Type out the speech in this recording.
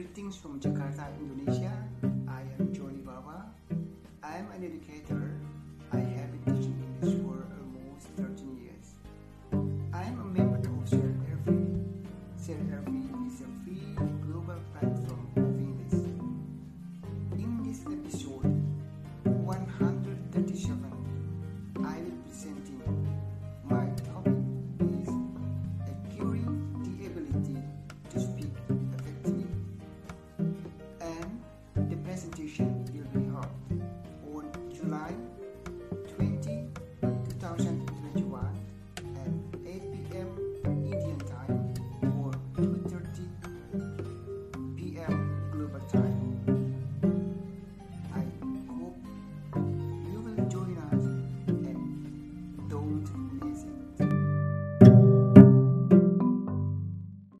Greetings from Jakarta, Indonesia. I am Johnny Baba. I am an educator July.